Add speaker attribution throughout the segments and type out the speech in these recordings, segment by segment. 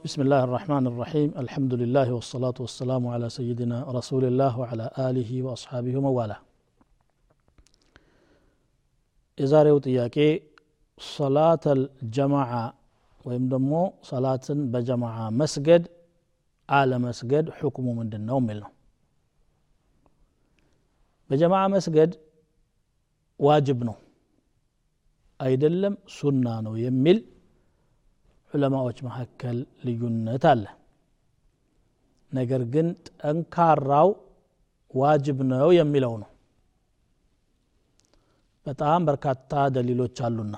Speaker 1: بسم الله الرحمن الرحيم الحمد لله والصلاة والسلام على سيدنا رسول الله وعلى آله وأصحابه وموالاه የዛሬው ጥያቄ ሰላት አልጀማዓ ወይም ደግሞ ሰላትን በጀማዓ መስገድ አለመስገድ ሕክሙ ምንድን ነው የሚል ነው በጀማዓ መስገድ ዋጅብ ነው አይደለም ሱና ነው የሚል ዑለማዎች መካከል ልዩነት አለ ነገር ግን ጠንካራው ዋጅብ ነው የሚለው ነው በጣም በርካታ ደሊሎች አሉና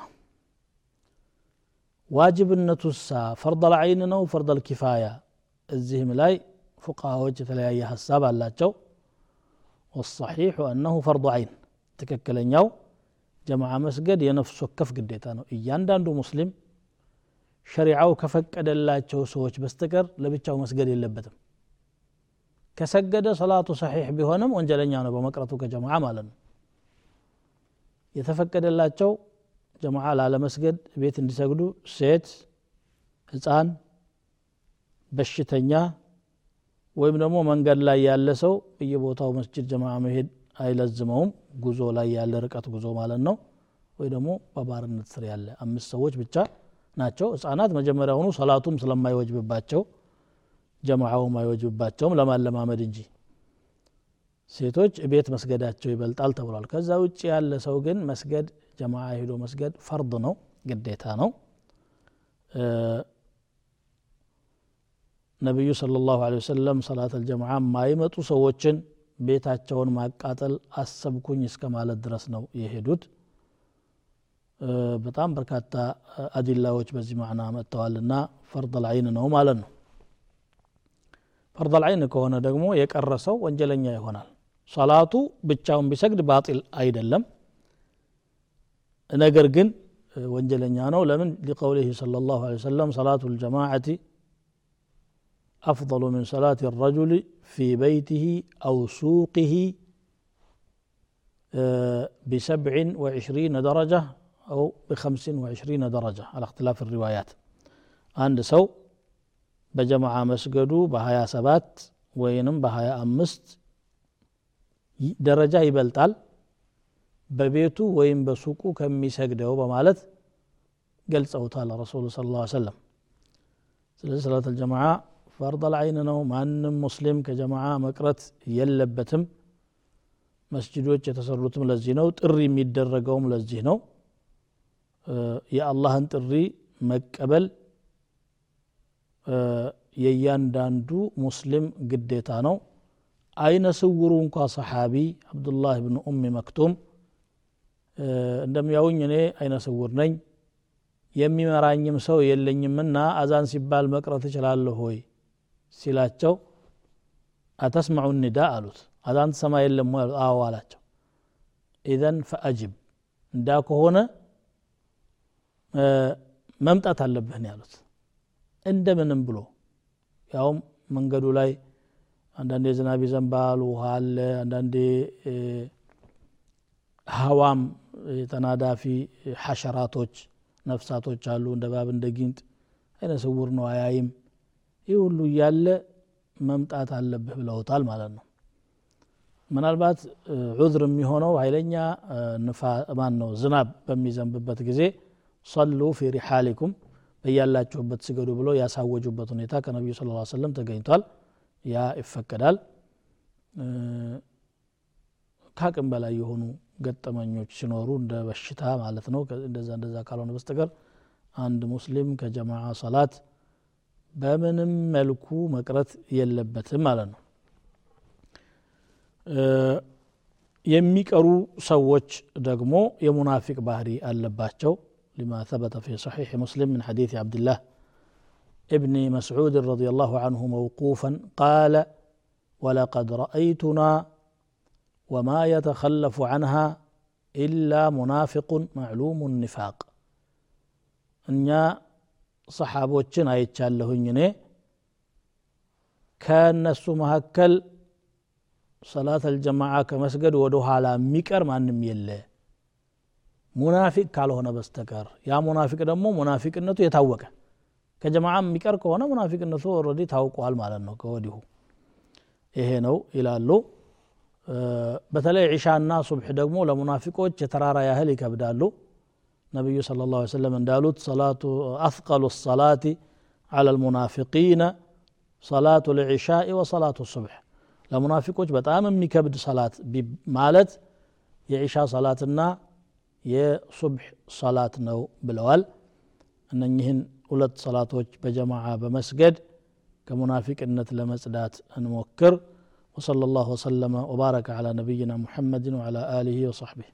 Speaker 1: ዋጅብነቱሳ ፈርደል አይን ነው ፈርደል ኪፋያ እዚህም ላይ ፉቃዎች የተለያየ ሀሳብ አላቸው ወሰሒሑ አነሁ ፈርዱ አይን ትክክለኛው ጀማዓ መስገድ የነፍስ ወከፍ ግዴታ ነው እያንዳንዱ ሙስሊም ሸሪዓው ከፈቀደላቸው ሰዎች በስተቀር ለብቻው መስገድ የለበትም። ከሰገደ ሰላቱ ሰሒሕ ቢሆንም ወንጀለኛ ነው በመቅረቱ ከጀማዓ ማለት ነው። የተፈቀደላቸው ጀማዓ ላለመስገድ ቤት እንዲሰግዱ ሴት ህፃን በሽተኛ ወይም ደግሞ መንገድ ላይ ያለ ሰው በየቦታው መስጅድ ጀማዓ መሄድ አይለዝመውም። ጉዞ ላይ ያለ ርቀት ጉዞ ማለት ነው። ወይ ደግሞ በባርነት ስር ያለ አምስት ሰዎች ብቻ ናቸው። ህፃናት መጀመሪያውኑ ሰላቱም ስለማይወጅብባቸው ጀማዓውም አይወጅብባቸውም ለማለማመድ እንጂ። ሴቶች ቤት መስገዳቸው ይበልጣል ተብሏል። ከዛ ውጭ ያለ ሰው ግን መስገድ ጀማዓ ሄዶ መስገድ ፈርድ ነው ግዴታ ነው። ነቢዩ صለ ላሁ ለ ወሰለም ሰላት አልጀማዓ ማይመጡ ሰዎችን ቤታቸውን ማቃጠል አሰብኩኝ እስከ ማለት ድረስ ነው የሄዱት በጣም በርካታ አዲላዎች በዚህ ማዕና መጥተዋልና ፈርድ ልዓይን ነው ማለት ነው ፈርድ ልዓይን ከሆነ ደግሞ የቀረሰው ወንጀለኛ ይሆናል ሰላቱ ብቻውን ቢሰግድ ባጢል አይደለም ነገር ግን ወንጀለኛ ነው ለምን ሊቀውሊህ صلى الله عليه وسلم صلاة الجماعة أفضل من صلاة الرجل في بيته أو سوقه بسبع وعشرين درجة أو بخمس وعشرين درجة على اختلاف الروايات عند سو بجمع مسجدو بهايا سبات وينم بهايا أمست ደረጃ ይበልጣል በቤቱ ወይም በሱቁ ከሚሰግደው በማለት ገልጸውታል ረሱሉ ስ ላ ሰለም ስለዚህ ሰላት አልጀማዓ ፈርድ ልዓይን ነው ማንም ሙስሊም ከጀማዓ መቅረት የለበትም መስጅዶች የተሰሩትም ለዚህ ነው ጥሪ የሚደረገውም ለዚህ ነው የአላህን ጥሪ መቀበል የእያንዳንዱ ሙስሊም ግዴታ ነው። አይነ ስውሩ እንኳ ሰሓቢ አብዱላህ ብን ኡሚ መክቱም እንደሚያውኝ እኔ አይነ ስውር ነኝ። የሚመራኝም ሰው የለኝምና አዛን ሲባል መቅረት እችላለሁ ሆይ ሲላቸው አተስማዑ ኒዳ አሉት። አዛን ትሰማ የለም አዎ አላቸው። ኢዘን ፈአጅብ እንዳ ከሆነ መምጣት አለብህን ያሉት። እንደምንም ብሎ ያውም መንገዱ ላይ አንዳንዴ ዝናብ ይዘንባል ውሃ አለ አንዳንዴ ሀዋም የተናዳፊ ሐሸራቶች ነፍሳቶች አሉ እንደ ባብ እንደ ጊንጥ አይነ ስውር ነው አያይም። ይህ ሁሉ እያለ መምጣት አለብህ ብለውታል ማለት ነው። ምናልባት ዑዝር የሚሆነው ኃይለኛ ንፋ ማን ነው ዝናብ በሚዘንብበት ጊዜ ሰሉ ፊ ሪሓሊኩም በያላችሁበት ስገዱ ብሎ ያሳወጁበት ሁኔታ ከነቢዩ ስለ ላ ሰለም ተገኝቷል። ያ ይፈቀዳል። ከአቅም በላይ የሆኑ ገጠመኞች ሲኖሩ እንደ በሽታ ማለት ነው። እንደዛ እንደዛ ካልሆነ በስተቀር አንድ ሙስሊም ከጀማዓ ሰላት በምንም መልኩ መቅረት የለበትም ማለት ነው። የሚቀሩ ሰዎች ደግሞ የሙናፊቅ ባህሪ አለባቸው لما ثبت في صحيح مسلم من حديث عبد الله ابن مسعود رضي الله عنه موقوفا قال ولقد رايتنا وما يتخلف عنها الا منافق معلوم النفاق እኛ ሰሓቦችን አይቻለሁኝ እኔ ከእነሱ መካከል ሰላት አልጀማዓ ከመስገድ ወደ ኋላ የሚቀር ማንም የለ ሙናፊቅ ካልሆነ በስተቀር ያ ሙናፊቅ ደግሞ ሙናፊቅነቱ የታወቀ ከጀማዓ የሚቀር ከሆነ ሙናፊቅነቱ ኦልሬዲ ታውቋል ማለት ነው ከወዲሁ ይሄ ነው ይላሉ በተለይ ዒሻና ሱብሕ ደግሞ ለሙናፊቆች የተራራ ያህል ይከብዳሉ ነቢዩ ስለ ላ ሰለም እንዳሉት ሰላቱ አፍቀሉ ሰላቲ አላ ልሙናፊቂነ ሰላቱ ልዕሻኢ ወሰላቱ ሱብሕ ለሙናፊቆች በጣም የሚከብድ ሰላት ማለት የዒሻ ሰላትና የሱብሕ ሰላት ነው ብለዋል እነኝህን ሁለት ሰላቶች በጀማዓ በመስገድ ከሙናፊቅነት ለመጽዳት እንሞክር وصلى الله وسلم وبارك على نبينا محمد وعلى اله وصحبه